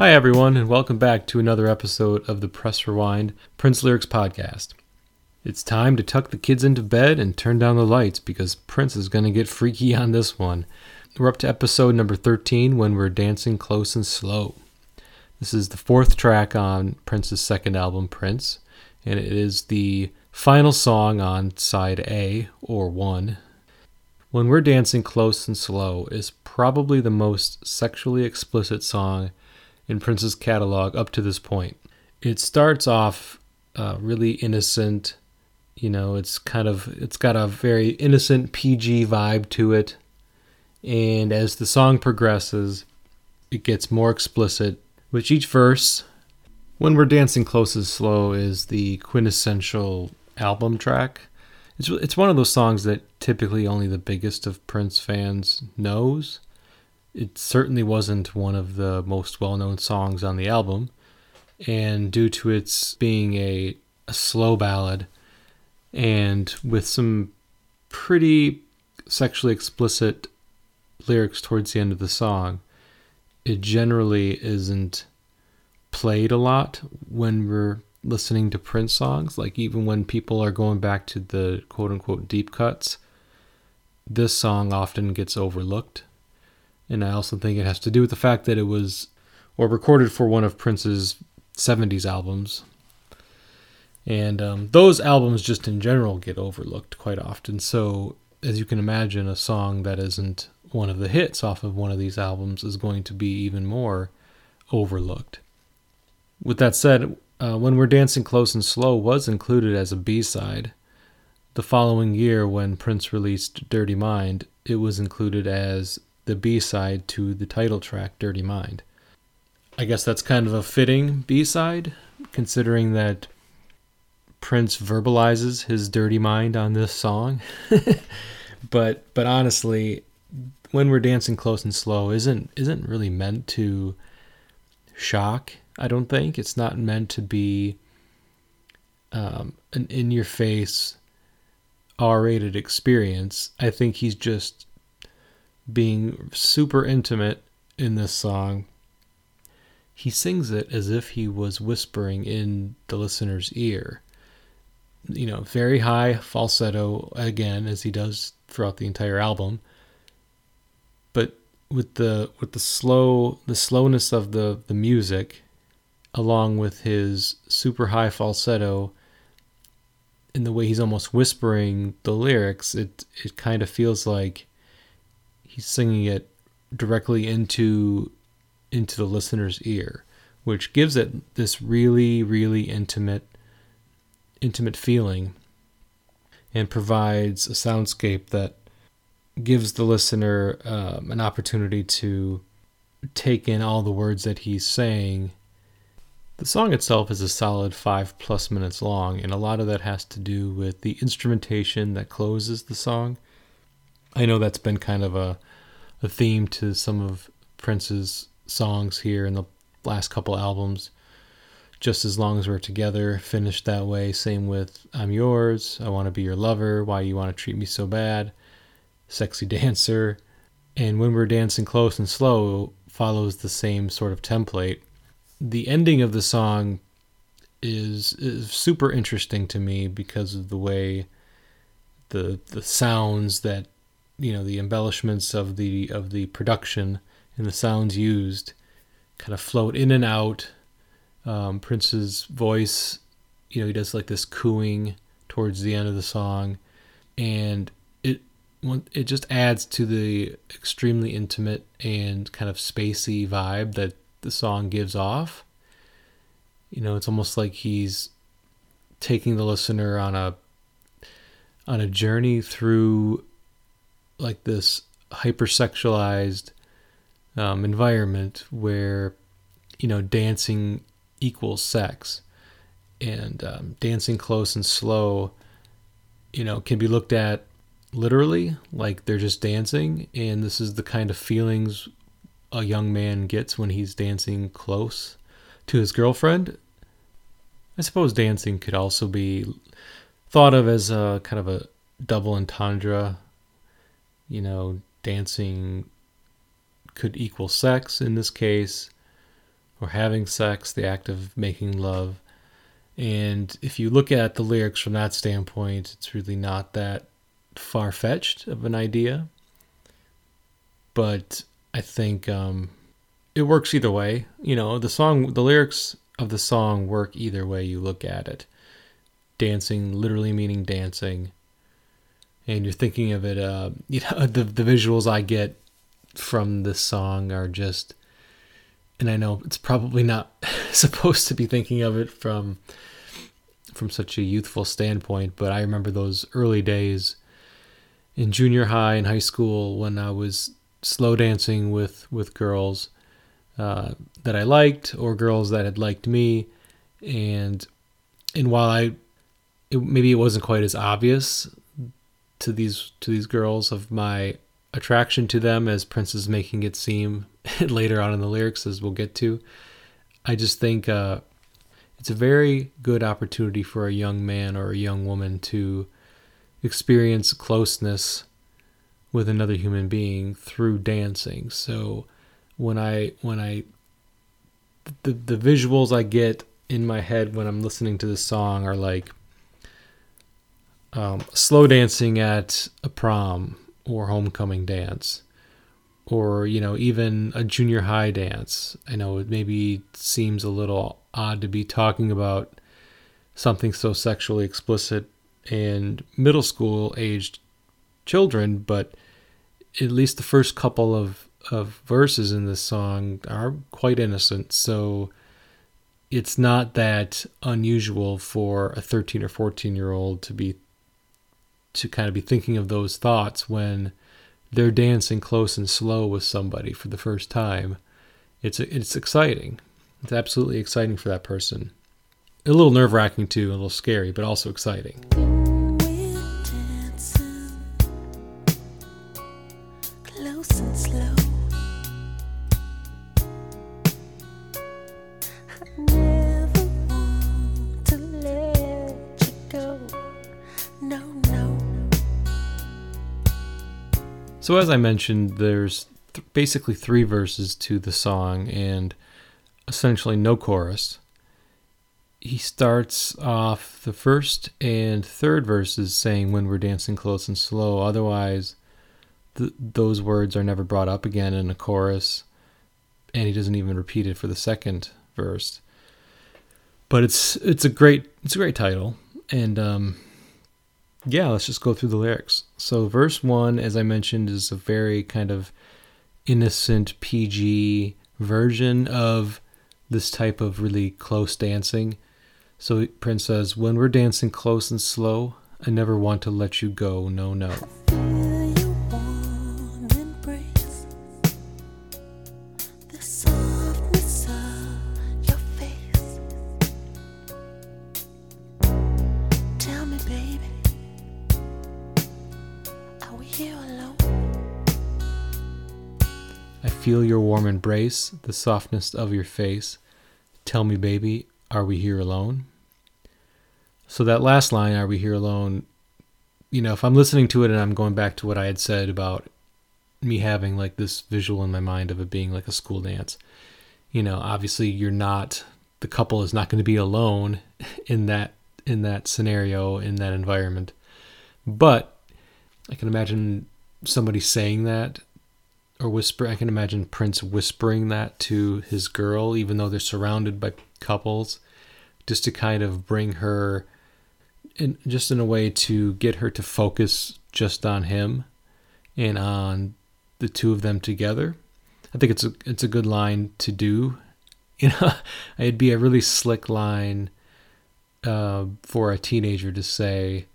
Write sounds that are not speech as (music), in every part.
Hi, everyone, and welcome back to another episode of the Press Rewind Prince Lyrics Podcast. It's time to tuck the kids into bed and turn down the lights because Prince is going to get freaky on this one. We're up to episode number 13 when we're dancing close and slow. This is the fourth track on Prince's second album, Prince, and it is the final song on side A, or 1. When We're Dancing Close and Slow is probably the most sexually explicit song in Prince's catalog up to this point. It starts off uh, really innocent, you know, it's kind of it's got a very innocent PG vibe to it. And as the song progresses, it gets more explicit Which each verse. When We're Dancing Close and Slow is the quintessential album track. It's it's one of those songs that typically only the biggest of Prince fans knows. It certainly wasn't one of the most well-known songs on the album, and due to its being a, a slow ballad and with some pretty sexually explicit lyrics towards the end of the song, it generally isn't played a lot when we're listening to Prince songs. Like even when people are going back to the quote unquote deep cuts, this song often gets overlooked. And I also think it has to do with the fact that it was or recorded for one of Prince's 70s albums. And um, those albums, just in general, get overlooked quite often. So, as you can imagine, a song that isn't one of the hits off of one of these albums is going to be even more overlooked. With that said, uh, When We're Dancing Close and Slow was included as a B side. The following year, when Prince released Dirty Mind, it was included as the B side to the title track Dirty Mind. I guess that's kind of a fitting B side, considering that Prince verbalizes his dirty mind on this song. (laughs) but but honestly, when we're dancing close and slow isn't isn't really meant to shock I don't think it's not meant to be um, an in your face R rated experience. I think he's just being super intimate in this song. He sings it as if he was whispering in the listener's ear. You know, very high falsetto again, as he does throughout the entire album. But with the with the slow the slowness of the the music along with his super high falsetto in the way he's almost whispering the lyrics, it it kind of feels like he's singing it directly into into the listener's ear, which gives it this really really intimate intimate feeling and provides a soundscape that gives the listener um, an opportunity to take in all the words that he's saying the song itself is a solid five plus minutes long, and a lot of that has to do with the instrumentation that closes the song. I know that's been kind of a, a theme to some of Prince's songs here in the last couple albums. Just as long as we're together, finished that way. Same with I'm Yours, I Want to Be Your Lover, Why You Want to Treat Me So Bad, Sexy Dancer. And When We're Dancing Close and Slow follows the same sort of template the ending of the song is is super interesting to me because of the way the the sounds that you know the embellishments of the of the production and the sounds used kind of float in and out. Um, Prince's voice, you know, he does like this cooing towards the end of the song, and it it just adds to the extremely intimate and kind of spacey vibe that the song gives off. You know, it's almost like he's taking the listener on a on a journey through like this hypersexualized um, environment where you know dancing equals sex and um, dancing close and slow you know can be looked at literally like they're just dancing and this is the kind of feelings a young man gets when he's dancing close to his girlfriend. I suppose dancing could also be thought of as a kind of a double entendre. You know, dancing could equal sex in this case, or having sex, the act of making love. And if you look at the lyrics from that standpoint, it's really not that far fetched of an idea. But I think um, it works either way. You know, the song, the lyrics of the song work either way you look at it. Dancing, literally meaning dancing. And you're thinking of it, uh, (laughs) you know, the, the visuals I get from this song are just, and I know it's probably not (laughs) supposed to be thinking of it from from such a youthful standpoint, but I remember those early days in junior high and high school when I was slow dancing with with girls uh, that I liked or girls that had liked me, and and while I it, maybe it wasn't quite as obvious to these to these girls of my attraction to them as Prince is making it seem (laughs) later on in the lyrics as we'll get to. I just think uh, it's a very good opportunity for a young man or a young woman to experience closeness with another human being through dancing. So when I when I the the visuals I get in my head when I'm listening to this song are like um, slow dancing at a prom or homecoming dance or you know even a junior high dance i know it maybe seems a little odd to be talking about something so sexually explicit and middle school aged children but at least the first couple of of verses in this song are quite innocent. So it's not that unusual for a 13 or 14 year old to be to kind of be thinking of those thoughts when they're dancing close and slow with somebody for the first time. It's it's exciting. It's absolutely exciting for that person. A little nerve wracking too, a little scary, but also exciting. So, as I mentioned, there's th- basically three verses to the song and essentially no chorus. He starts off the first and third verses saying, When we're dancing close and slow. Otherwise, th- those words are never brought up again in a chorus, and he doesn't even repeat it for the second verse. But it's it's a great it's a great title, and um, yeah, let's just go through the lyrics. So, verse one, as I mentioned, is a very kind of innocent PG version of this type of really close dancing. So, Prince says, When we're dancing close and slow, I never want to let you go, no, no. Feel your warm embrace, the softness of your face. Tell me, baby, are we here alone? So, that last line, are we here alone? You know, if I'm listening to it and I'm going back to what I had said about me having like this visual in my mind of it being like a school dance, you know, obviously you're not, the couple is not going to be alone (laughs) in that in that scenario in that environment but i can imagine somebody saying that or whisper. I can imagine Prince whispering that to his girl, even though they're surrounded by couples, just to kind of bring her, in just in a way to get her to focus just on him, and on the two of them together. I think it's a it's a good line to do. (laughs) You know, it'd be a really slick line uh, for a teenager to say.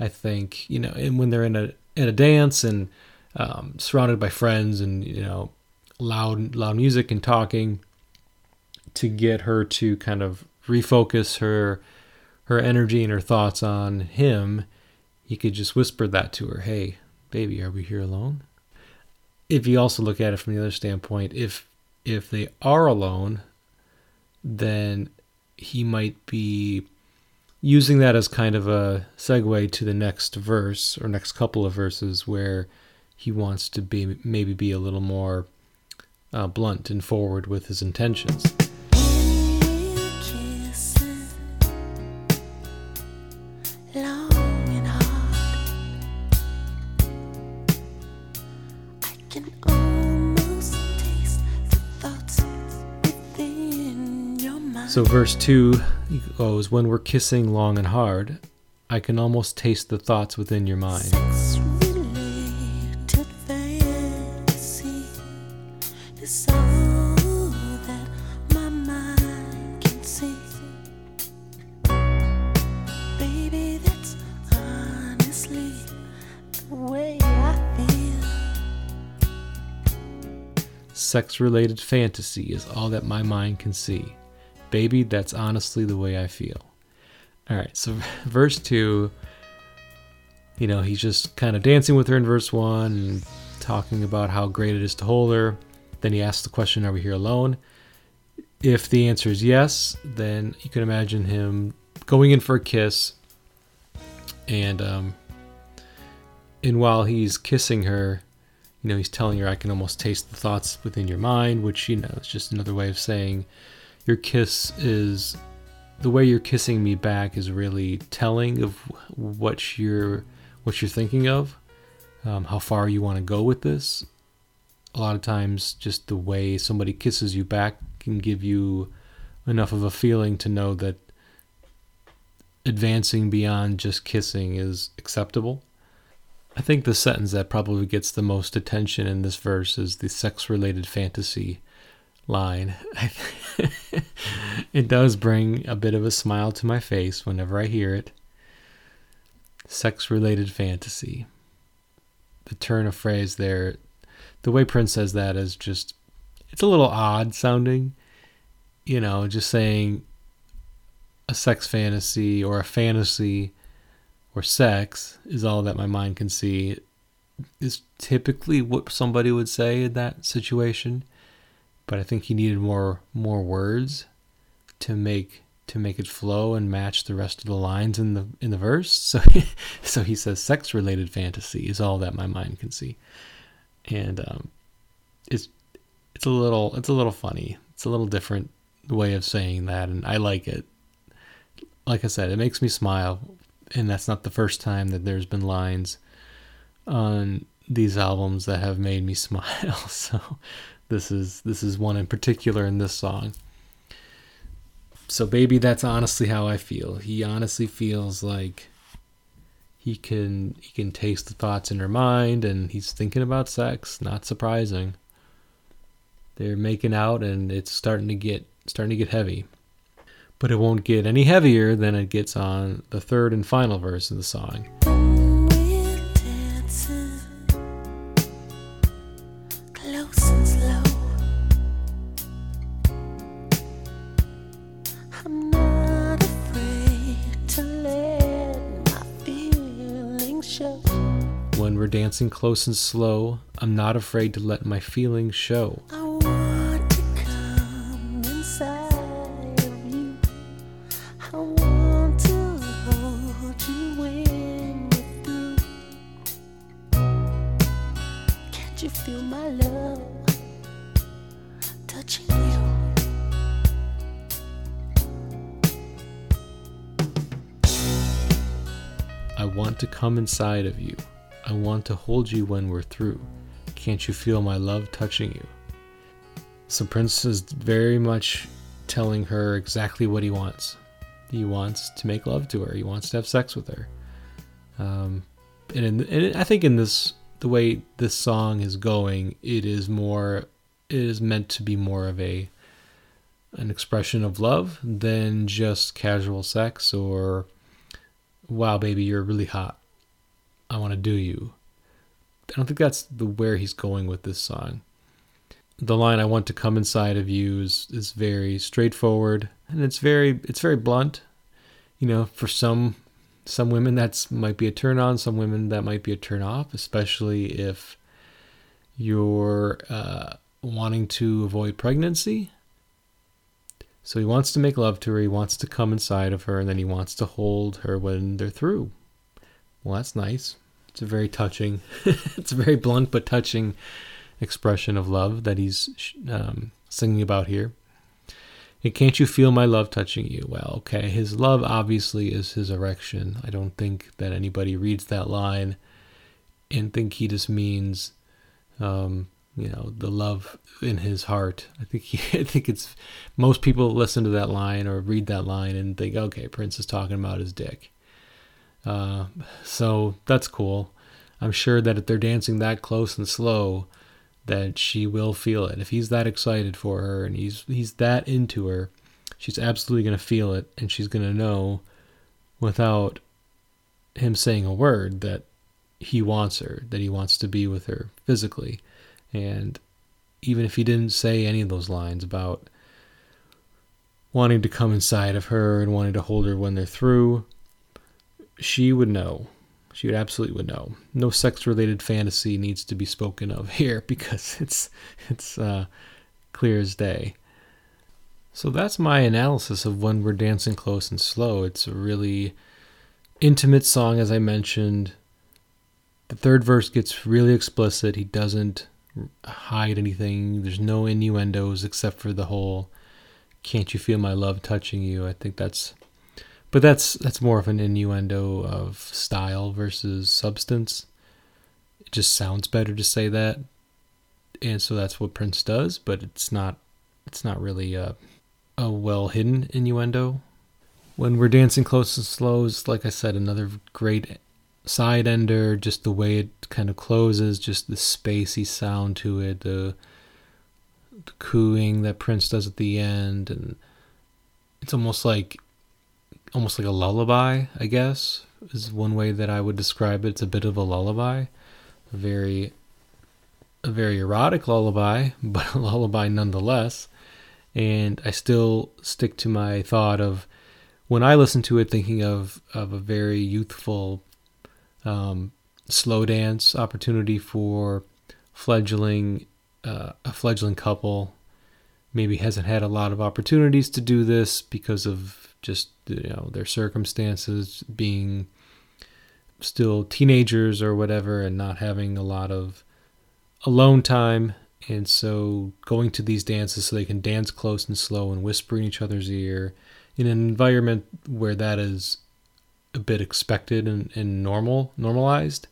I think you know, and when they're in a in a dance and um, surrounded by friends and you know loud loud music and talking to get her to kind of refocus her her energy and her thoughts on him he could just whisper that to her hey baby are we here alone? If you also look at it from the other standpoint if if they are alone then he might be using that as kind of a segue to the next verse or next couple of verses where he wants to be maybe be a little more uh, blunt and forward with his intentions. So, verse 2 goes, When we're kissing long and hard, I can almost taste the thoughts within your mind. Sex related fantasy is all that my mind can see. Baby, that's honestly the way I feel. All right, so (laughs) verse 2, you know, he's just kind of dancing with her in verse 1 and talking about how great it is to hold her. Then he asks the question, Are we here alone? If the answer is yes, then you can imagine him going in for a kiss. And, um, and while he's kissing her, you know, he's telling her, I can almost taste the thoughts within your mind, which, you know, is just another way of saying your kiss is the way you're kissing me back is really telling of what you're what you're thinking of, um, how far you want to go with this. A lot of times, just the way somebody kisses you back can give you enough of a feeling to know that advancing beyond just kissing is acceptable. I think the sentence that probably gets the most attention in this verse is the sex related fantasy line. (laughs) it does bring a bit of a smile to my face whenever I hear it. Sex related fantasy. The turn of phrase there, the way Prince says that is just, it's a little odd sounding. You know, just saying a sex fantasy or a fantasy or sex is all that my mind can see is typically what somebody would say in that situation but I think he needed more more words to make to make it flow and match the rest of the lines in the in the verse. (laughs) So so he says sex related fantasy is all that my mind can see, and um, it's it's a little it's a little funny. It's a little different way of saying that, and I like it. Like I said, it makes me smile, and that's not the first time that there's been lines on these albums that have made me (laughs) smile. So this is this is one in particular in this song. So baby, that's honestly how I feel. He honestly feels like he can he can taste the thoughts in her mind and he's thinking about sex, not surprising. They're making out and it's starting to get starting to get heavy. But it won't get any heavier than it gets on the third and final verse of the song. When we're dancing, close and slow. I'm not afraid to let my feelings show. Want to come inside of you. I want to hold you when we're through. Can't you feel my love touching you? So Prince is very much telling her exactly what he wants. He wants to make love to her. He wants to have sex with her. Um, and, in, and I think in this, the way this song is going, it is more, it is meant to be more of a, an expression of love than just casual sex or wow baby you're really hot. I want to do you. I don't think that's the where he's going with this song. The line i want to come inside of you is, is very straightforward and it's very it's very blunt. You know for some some women that's might be a turn on some women that might be a turn off especially if you're uh, wanting to avoid pregnancy so he wants to make love to her, he wants to come inside of her, and then he wants to hold her when they're through. Well, that's nice. It's a very touching, (laughs) it's a very blunt but touching expression of love that he's um, singing about here. And can't you feel my love touching you? Well, okay, his love obviously is his erection. I don't think that anybody reads that line and think he just means Um, you know, the love in his heart. I think he, (laughs) I think it's most people listen to that line or read that line and think, okay, Prince is talking about his dick. Uh, so that's cool. I'm sure that if they're dancing that close and slow, that she will feel it. If he's that excited for her and he's he's that into her, she's absolutely gonna feel it and she's gonna know without him saying a word that he wants her, that he wants to be with her physically. And even if he didn't say any of those lines about wanting to come inside of her and wanting to hold her when they're through, she would know. She would absolutely would know. No sex related fantasy needs to be spoken of (laughs) here because it's it's uh, clear as day. So that's my analysis of when we're dancing close and slow. It's a really intimate song, as I mentioned. The third verse gets really explicit. He doesn't hide anything. There's no innuendos except for the whole "Can't you feel my love touching you?" I think that's, but that's that's more of an innuendo of style versus substance. It just sounds better to say that, and so that's what Prince does. But it's not it's not really a, a well hidden innuendo. When we're dancing close and slow is like I said, another great side ender, just the way it kind of closes, just the spacey sound to it, the, the cooing that Prince does at the end, and it's almost like almost like a lullaby, I guess, is one way that I would describe it. It's a bit of a lullaby, a very a very erotic lullaby, (laughs) but a lullaby nonetheless. And I still stick to my thought of when I listen to it, thinking of of a very youthful um, slow dance opportunity for fledgling uh, a fledgling couple. Maybe hasn't had a lot of opportunities to do this because of just you know their circumstances being still teenagers or whatever and not having a lot of alone time. And so going to these dances so they can dance close and slow and whisper in each other's ear in an environment where that is a bit expected and, and normal, normalized,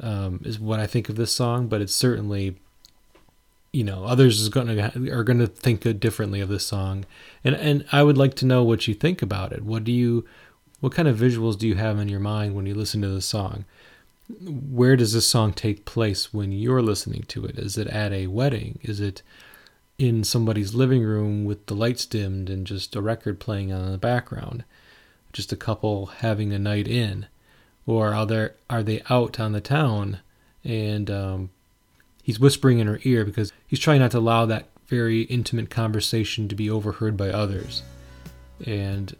um, is what I think of this song. But it's certainly, you know, others is gonna are gonna think differently of this song, and and I would like to know what you think about it. What do you, what kind of visuals do you have in your mind when you listen to the song? Where does this song take place when you're listening to it? Is it at a wedding? Is it in somebody's living room with the lights dimmed and just a record playing on the background? Just a couple having a night in, or are there are they out on the town and um, he's whispering in her ear because he's trying not to allow that very intimate conversation to be overheard by others, and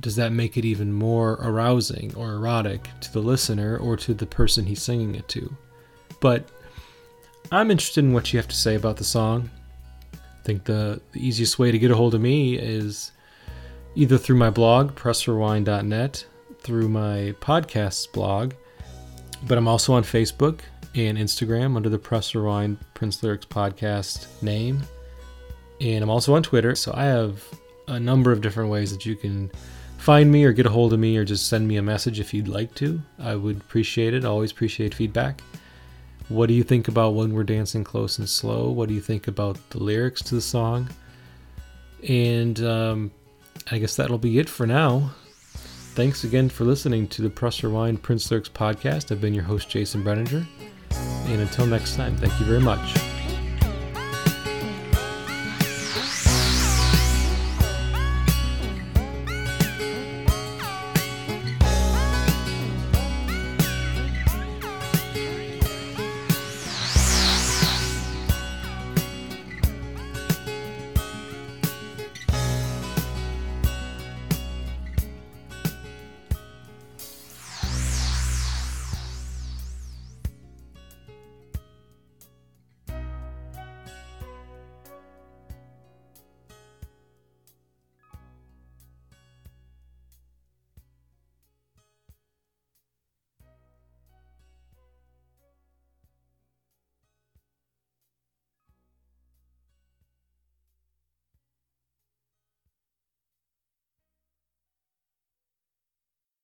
does that make it even more arousing or erotic to the listener or to the person he's singing it to? But I'm interested in what you have to say about the song. I think the, the easiest way to get a hold of me is either through my blog, pressrewind.net, through my podcasts blog, but I'm also on Facebook and Instagram under the Press Rewind Prince Lyrics podcast name. And I'm also on Twitter, so I have a number of different ways that you can find me or get a hold of me or just send me a message if you'd like to. I would appreciate it. Always appreciate feedback. What do you think about when we're dancing close and slow? What do you think about the lyrics to the song? And um, I guess that'll be it for now. Thanks again for listening to the Press Rewind Prince Lyrics podcast. I've been your host, Jason Brenninger. And until next time, thank you very much.